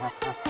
Ha ha ha.